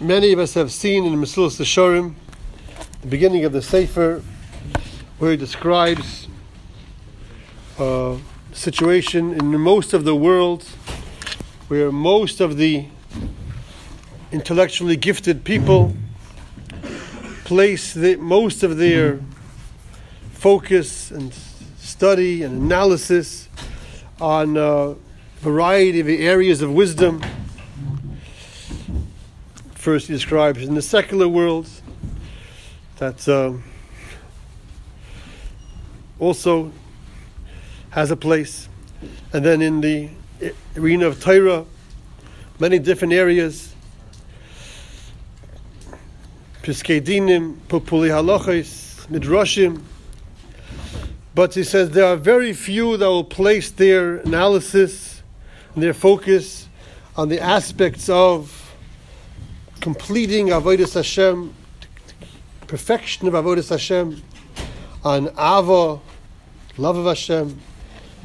many of us have seen in Mesilas Yesharim, the beginning of the Sefer, where he describes uh, a situation in most of the world where most of the intellectually gifted people place the, most of their focus and study and analysis on a variety of areas of wisdom. First, he describes in the secular world that um, also has a place, and then in the arena of Torah, many different areas. Piskei Dinim, Pupuli Halachis, Midrashim. But he says there are very few that will place their analysis and their focus on the aspects of completing Avodah Hashem, perfection of Avodah Hashem, on Ava, love of Hashem,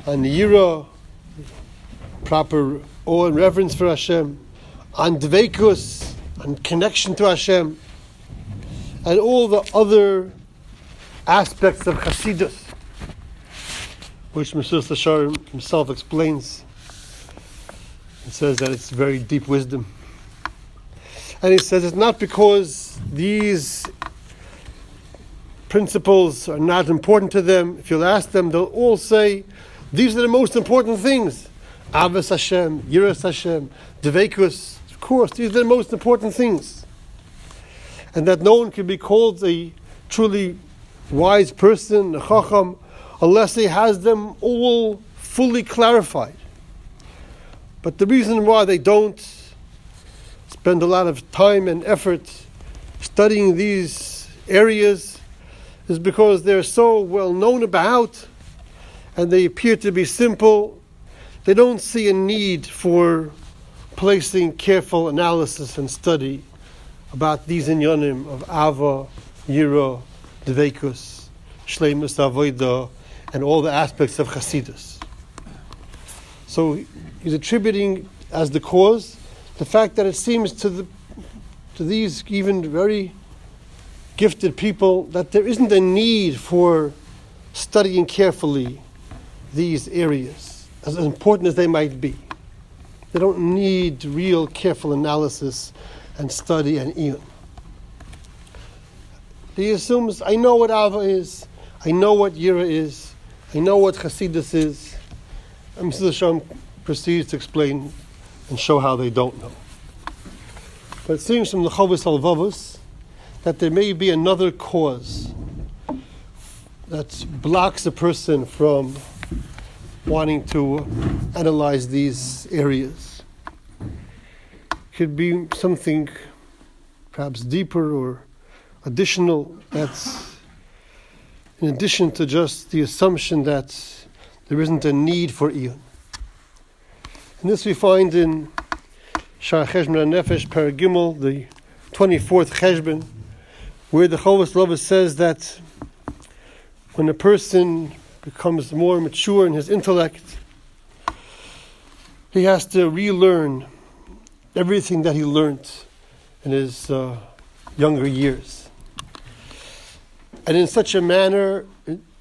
on Yira, proper awe and reverence for Hashem, on Dveikus, on connection to Hashem, and all the other aspects of Chasidus, which Mesilas Yesharim himself explains. He says that it's very deep wisdom. And he says it's not because these principles are not important to them. If you'll ask them, they'll all say, these are the most important things. Avos Hashem, Yiras Hashem, Devekus. Of course, these are the most important things. And that no one can be called a truly wise person, a chacham, unless he has them all fully clarified. But the reason why they don't spend a lot of time and effort studying these areas is because they're so well known about and they appear to be simple they don't see a need for placing careful analysis and study about these inyanim of Ava, Yira, Dveikus, Shleimus Avoida, and all the aspects of Chasidus. So he's attributing as the cause the fact that it seems to the to these even very gifted people that there isn't a need for studying carefully these areas as important as they might be. They don't need real careful analysis and study and eon. He assumes, I know what Ava is, I know what Yira is, I know what Chasidus is. And Mr. Hashem proceeds to explain and show how they don't know. But it seems from the Chovos HaLevavos that there may be another cause that blocks a person from wanting to analyze these areas. Could be something perhaps deeper or additional that's in addition to just the assumption that there isn't a need for Eon. And this we find in Shar Cheshbon Nefesh Paragimel, the 24th Cheshbon, where the Chovos HaLevavos says that when a person becomes more mature in his intellect, he has to relearn everything that he learned in his uh, younger years. And in such a manner,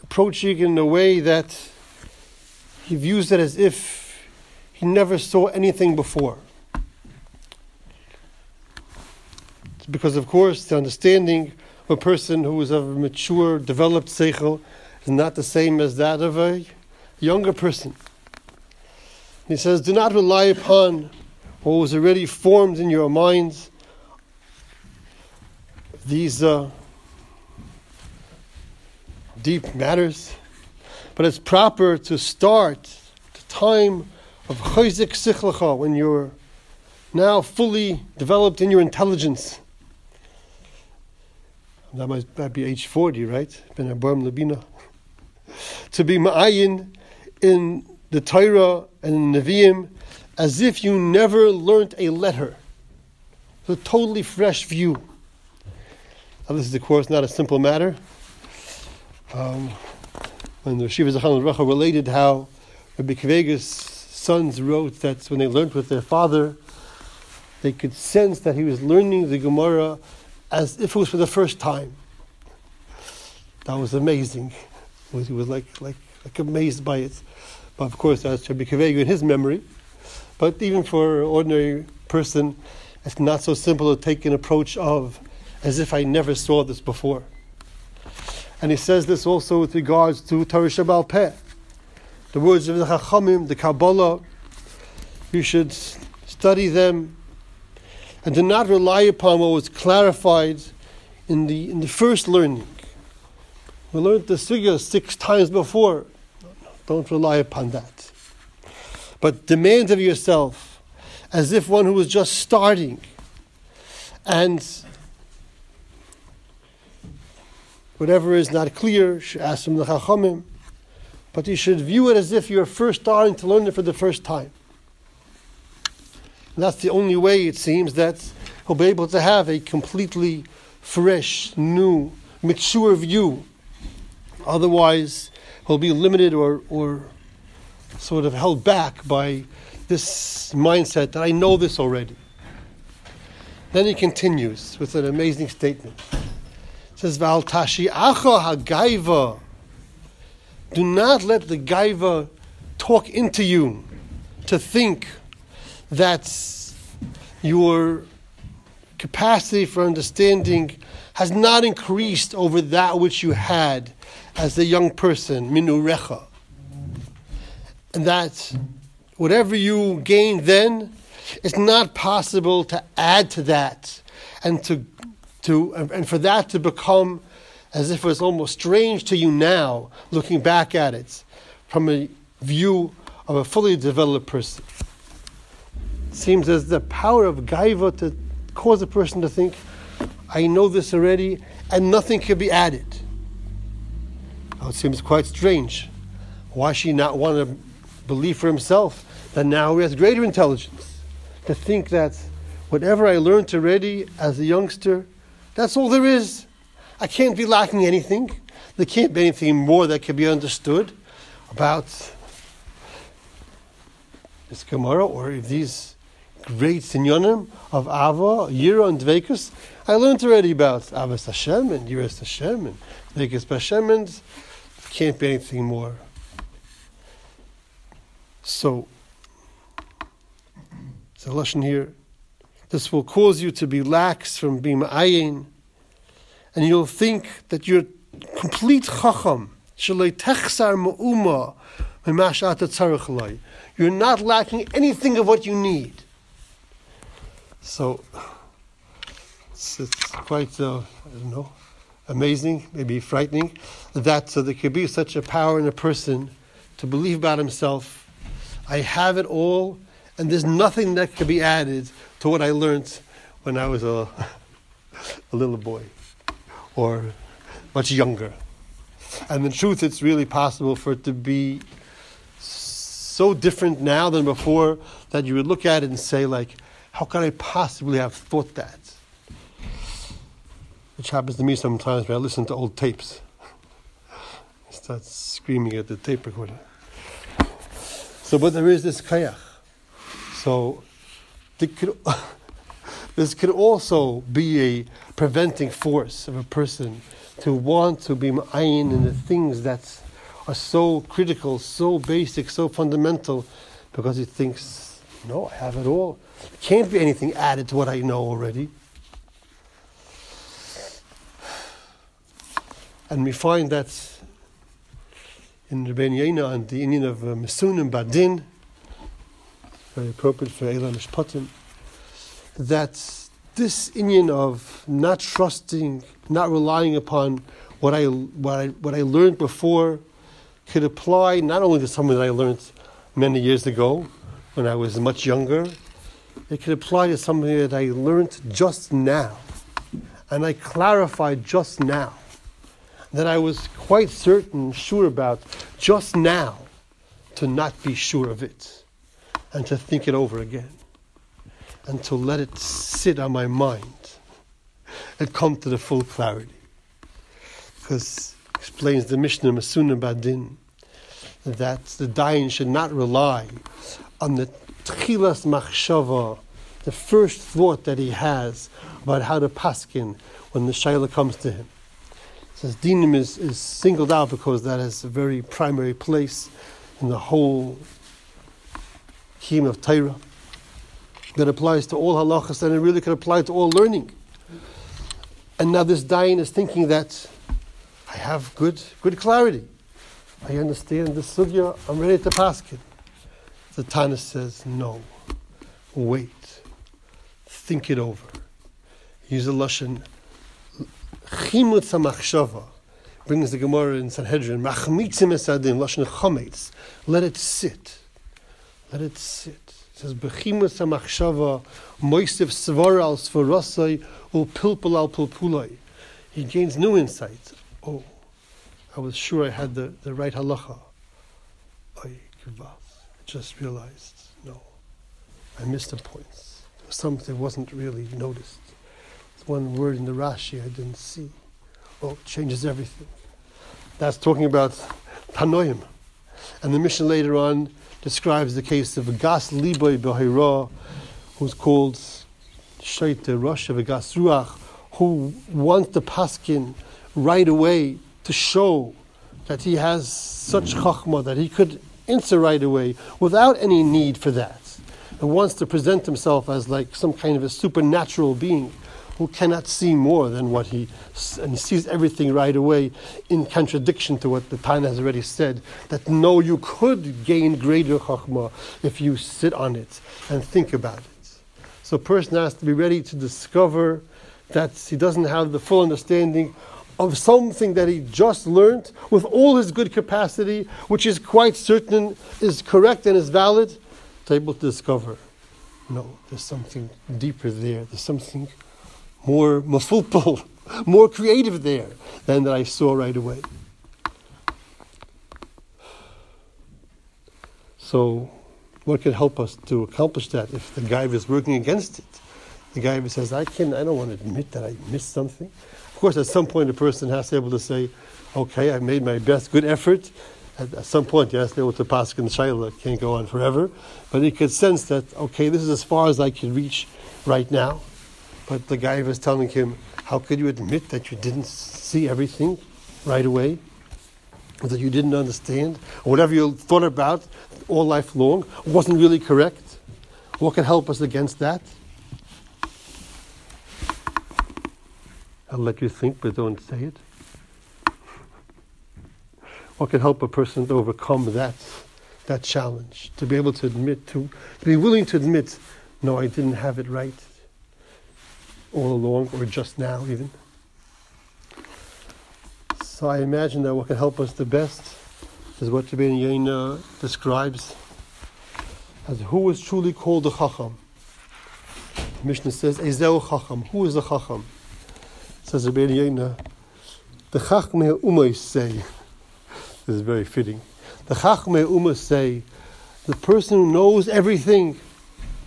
approaching in a way that he views it as if he never saw anything before. Because, of course, the understanding of a person who is of a mature, developed seichel is not the same as that of a younger person. He says, Do not rely upon what was already formed in your minds. These uh, deep matters, but it's proper to start the time of chayzik sichlecha when you're now fully developed in your intelligence. That might, be age 40, right? Ben Abarim Labina to be ma'ayin in the Torah and the Nevi'im as if you never learned a letter. It's a totally fresh view. Now, this is, of course, not a simple matter. Um, when the Shiva Racha related how Rabbi Kvega's sons wrote that when they learned with their father, they could sense that he was learning the Gemara as if it was for the first time. That was amazing. He was like, like, like amazed by it. But of course, that's Rabbi Kavegu in his memory. But even for an ordinary person, it's not so simple to take an approach of as if I never saw this before. And he says this also with regards to Torah Sheba'al Peh. The words of the Chachamim, the Kabbalah, you should study them and do not rely upon what was clarified in the, in the first learning. We learned the Sugya six times before. Don't rely upon that. But demand of yourself as if one who was just starting and whatever is not clear, should ask from the Chachamim. But you should view it as if you're first starting to learn it for the first time. And that's the only way, it seems, that he'll be able to have a completely fresh, new, mature view. Otherwise, he'll be limited or, or sort of held back by this mindset that I know this already. Then he continues with an amazing statement. It says, Val tashi hagaiva. Do not let the gaiva talk into you to think that your capacity for understanding has not increased over that which you had as a young person, minurecha. And that whatever you gained then, it's not possible to add to that and to, to and for that to become as if it was almost strange to you now, looking back at it from a view of a fully developed person It seems as the power of gaiva to cause a person to think, I know this already, and nothing can be added. Now it seems quite strange. Why should he not want to believe for himself that now he has greater intelligence? To think that whatever I learned already as a youngster, that's all there is. I can't be lacking anything. There can't be anything more that can be understood about this Gemara or these great sinyonim of Ava, Yira, and Dvekus. I learned already about Avas Hashem and Yiras Hashem and Dvekus Hashem, and can't be anything more. So, a lesson here. This will cause you to be lax from being ayin, and you'll think that you're complete chacham. You're not lacking anything of what you need. So it's, it's quite, uh, I don't know, amazing, maybe frightening, that uh, there could be such a power in a person to believe about himself. I have it all, and there's nothing that could be added to what I learned when I was a, a little boy or much younger. And in truth, it's really possible for it to be so different now than before that you would look at it and say, like, how could I possibly have thought that? Which happens to me sometimes when I listen to old tapes. I start screaming at the tape recorder. So, but there is this kayach. So, could, this could also be a preventing force of a person to want to be ma'ayin in the things that are so critical, so basic, so fundamental, because he thinks, no, I have it all. Can't be anything added to what I know already. And we find that in the Ben Yena and the Indian of uh, Badin, very appropriate for Elam Mishpatim, that this Indian of not trusting, not relying upon what I, what I, what I learned before could apply not only to something that I learned many years ago when I was much younger, it could apply to something that I learned just now, and I clarified just now, that I was quite certain, sure about just now, to not be sure of it, and to think it over again, and to let it sit on my mind and come to the full clarity. Because explains the Mishnah Masuna Badin that the dayan should not rely on the tchilas machshava the first thought that he has about how to paskin when the shaila comes to him. Says dinim is, is singled out because that is a very primary place in the whole scheme of Torah that applies to all halachas and it really can apply to all learning. And now this Dayan is thinking that I have good, good clarity. I understand the sugya, I'm ready to pass it. The Tana says, no, wait, think it over. Use a lashon, chimut samachshava, brings the Gemara in Sanhedrin, machmitzim esadim, lashon chometz, let it sit, let it sit. Says, bechimus al. He gains new insights. Oh, I was sure I had the, the right halacha. I just realized, no, I missed the points. Something wasn't really noticed. One word in the Rashi I didn't see. Oh, it changes everything. That's talking about Tanoim. And the mission later on describes the case of a Gas Liboy Behira, who's called Shaita Rosh of a Gas Ruach, who wants the Paskin right away to show that he has such chachma that he could answer right away without any need for that, and wants to present himself as like some kind of a supernatural being who cannot see more than what he and sees everything right away in contradiction to what the Tana has already said that no you could gain greater chachma if you sit on it and think about it so a person has to be ready to discover that he doesn't have the full understanding of something that he just learned with all his good capacity, which is quite certain is correct and is valid, to able to discover, no, there's something deeper there. There's something more mafulpul, more creative there than that I saw right away. So, what could help us to accomplish that if the guy is working against it? The guy says, I can I don't want to admit that I missed something Of course, at some point, a person has to be able to say, okay, I made my best, good effort. At, at some point, yes, be able to pass in Shaila. can't go on forever. But he could sense that, okay, this is as far as I can reach right now. But the guy was telling him, how could you admit that you didn't see everything right away? That you didn't understand? Whatever you thought about all life long wasn't really correct? What can help us against that? I'll let you think, but don't say it. What can help a person to overcome that, that challenge? To be able to admit, to, to be willing to admit, no, I didn't have it right all along, or just now even. So I imagine that what can help us the best is what Rabbeinu Yonah describes as who is truly called the Chacham. The Mishnah says, Ezeu Chacham. Who is the Chacham? Says Rabbi Yonah, the Chachmei Umas say, this is very fitting, the Chachmei Umas say, the person who knows everything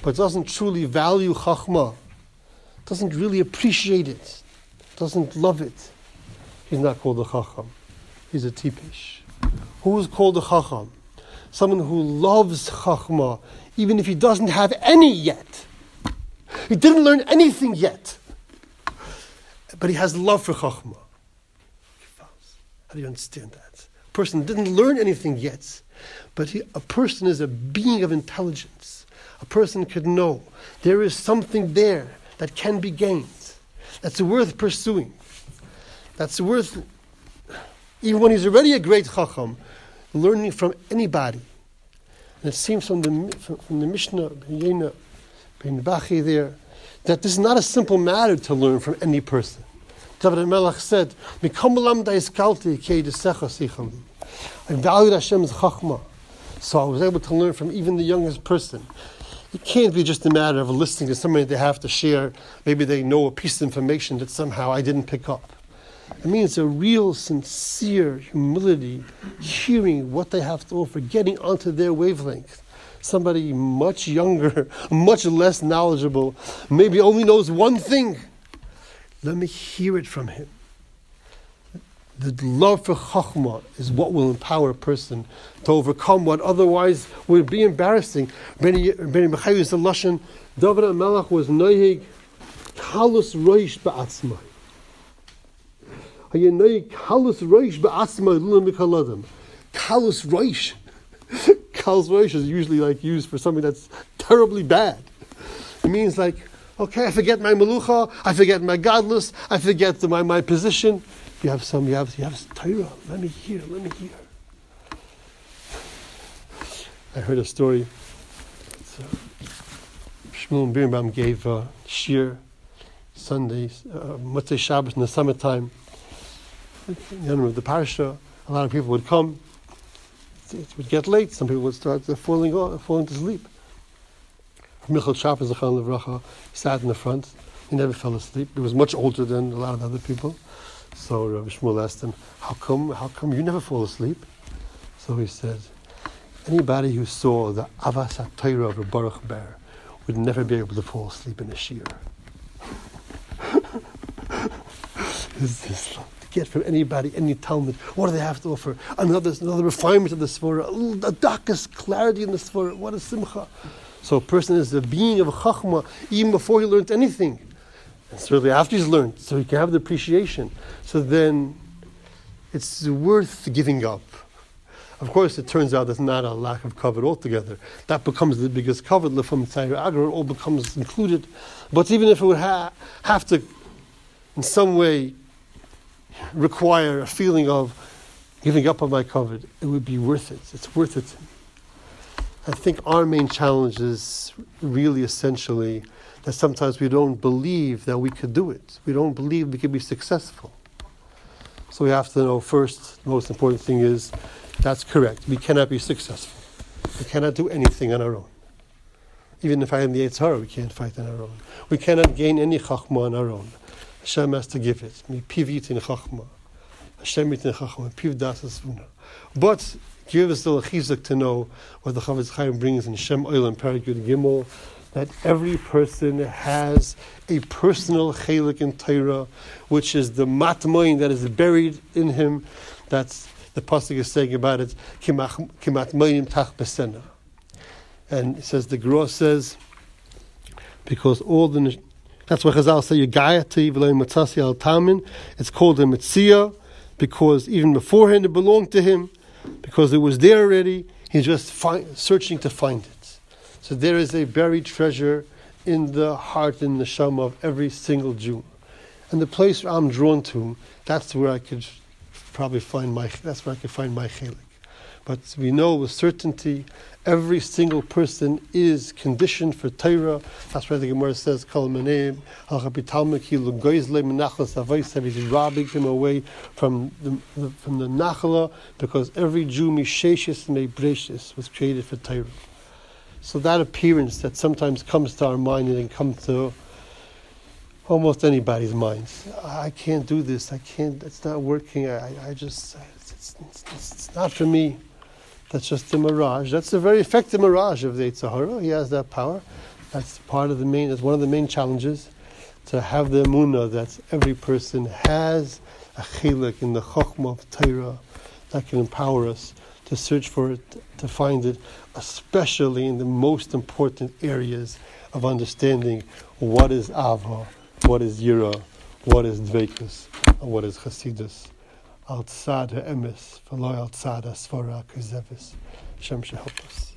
but doesn't truly value Chachma, doesn't really appreciate it, doesn't love it, he's not called a Chacham. He's a Tipish. Who is called a Chacham? Someone who loves Chachma, even if he doesn't have any yet. He didn't learn anything yet but he has love for Chachma. How do you understand that? A person didn't learn anything yet, but he, a person is a being of intelligence. A person could know there is something there that can be gained, that's worth pursuing, that's worth, even when he's already a great Chacham, learning from anybody. And it seems from the, from, from the Mishnah, Ben Bachi there, that this is not a simple matter to learn from any person. David Melech said, I valued Hashem's chachma, so I was able to learn from even the youngest person. It can't be just a matter of listening to somebody they have to share. Maybe they know a piece of information that somehow I didn't pick up. It means a real, sincere humility, hearing what they have to offer, getting onto their wavelength somebody much younger, much less knowledgeable, maybe only knows one thing. Let me hear it from him. The love for Chachma is what will empower a person to overcome what otherwise would be embarrassing. Beni Mechayu is the Lashon, David Melech was noyig kalus roish ba'atzmai. Haye noyig kalus roish ba'atzmai lulam mikaladim. Kalus roish. Kalus roish is usually like used for something that's terribly bad. It means like, okay, I forget my melucha, I forget my godless, I forget my, my position. You have some, you have, you have Torah. Let me hear, let me hear. I heard a story. So, Shmuel Berenbaum gave uh, shir Sundays, uh, Motzei Shabbos in the summertime. The end of the parsha, a lot of people would come. It would get late. Some people would start falling, off, falling to sleep. Michal Shabbos, Levracha, sat in the front. He never fell asleep. He was much older than a lot of other people. So Rabbi Shmuel asked him, "How come? How come you never fall asleep?" So he said, "Anybody who saw the Avas HaTorah of Baruch Ber would never be able to fall asleep in a shir." this to get from anybody, any Talmud. What do they have to offer? Another, another refinement of the Svara, a darkest clarity in the Svara. What a simcha! So a person is a being of a chachma even before he learns anything. Certainly after he's learned, so he can have the appreciation. So then it's worth giving up. Of course, it turns out there's not a lack of covet altogether. That becomes the biggest covet. From Tzayir Agra, all becomes included. But even if it would ha- have to, in some way, require a feeling of giving up on my covet, it would be worth it. It's worth it. I think our main challenge is really essentially that sometimes we don't believe that we could do it. We don't believe we could be successful. So we have to know first, the most important thing is that's correct. We cannot be successful. We cannot do anything on our own. Even if I am the Yetzer Hara, we can't fight on our own. We cannot gain any chachma on our own. Hashem has to give it. But give us the chizuk to know what the Chafetz Chaim brings in Shem Oil and Paragud Gimel that every person has a personal chelik in Torah, which is the matmoin that is buried in him. That's the pasuk is saying about it. Kimat tach besena. And it says the Gra says because all the that's why Chazal say Yagayati v'loy matzasi al tamin. It's called a mitzia because even beforehand it belonged to him because it was there already. He's just searching to find it. So there is a buried treasure in the heart and the shama of every single Jew. And the place where I'm drawn to, that's where I could probably find my, that's where I could find my chelik. But we know with certainty every single person is conditioned for Torah. That's why the Gemara says, he's robbing him away from the, the, from the nachala, because every Jew, misheshis and mebreshis, was created for Torah. So that appearance that sometimes comes to our mind and comes to almost anybody's minds. I can't do this. I can't. It's not working. I, I just. It's, it's, it's, not for me. That's just a mirage. That's a very effective mirage of the Sahara. He has that power. That's part of the main. That's one of the main challenges, to have the emuna that every person has a chilik in the chokhmah of Torah that can empower us to search for it, to find it, especially in the most important areas of understanding what is Ava, what is Yira, what is Dvekus, and what is Chasidus. Outside emes, v'lo outside svara kuzevis. Should help us.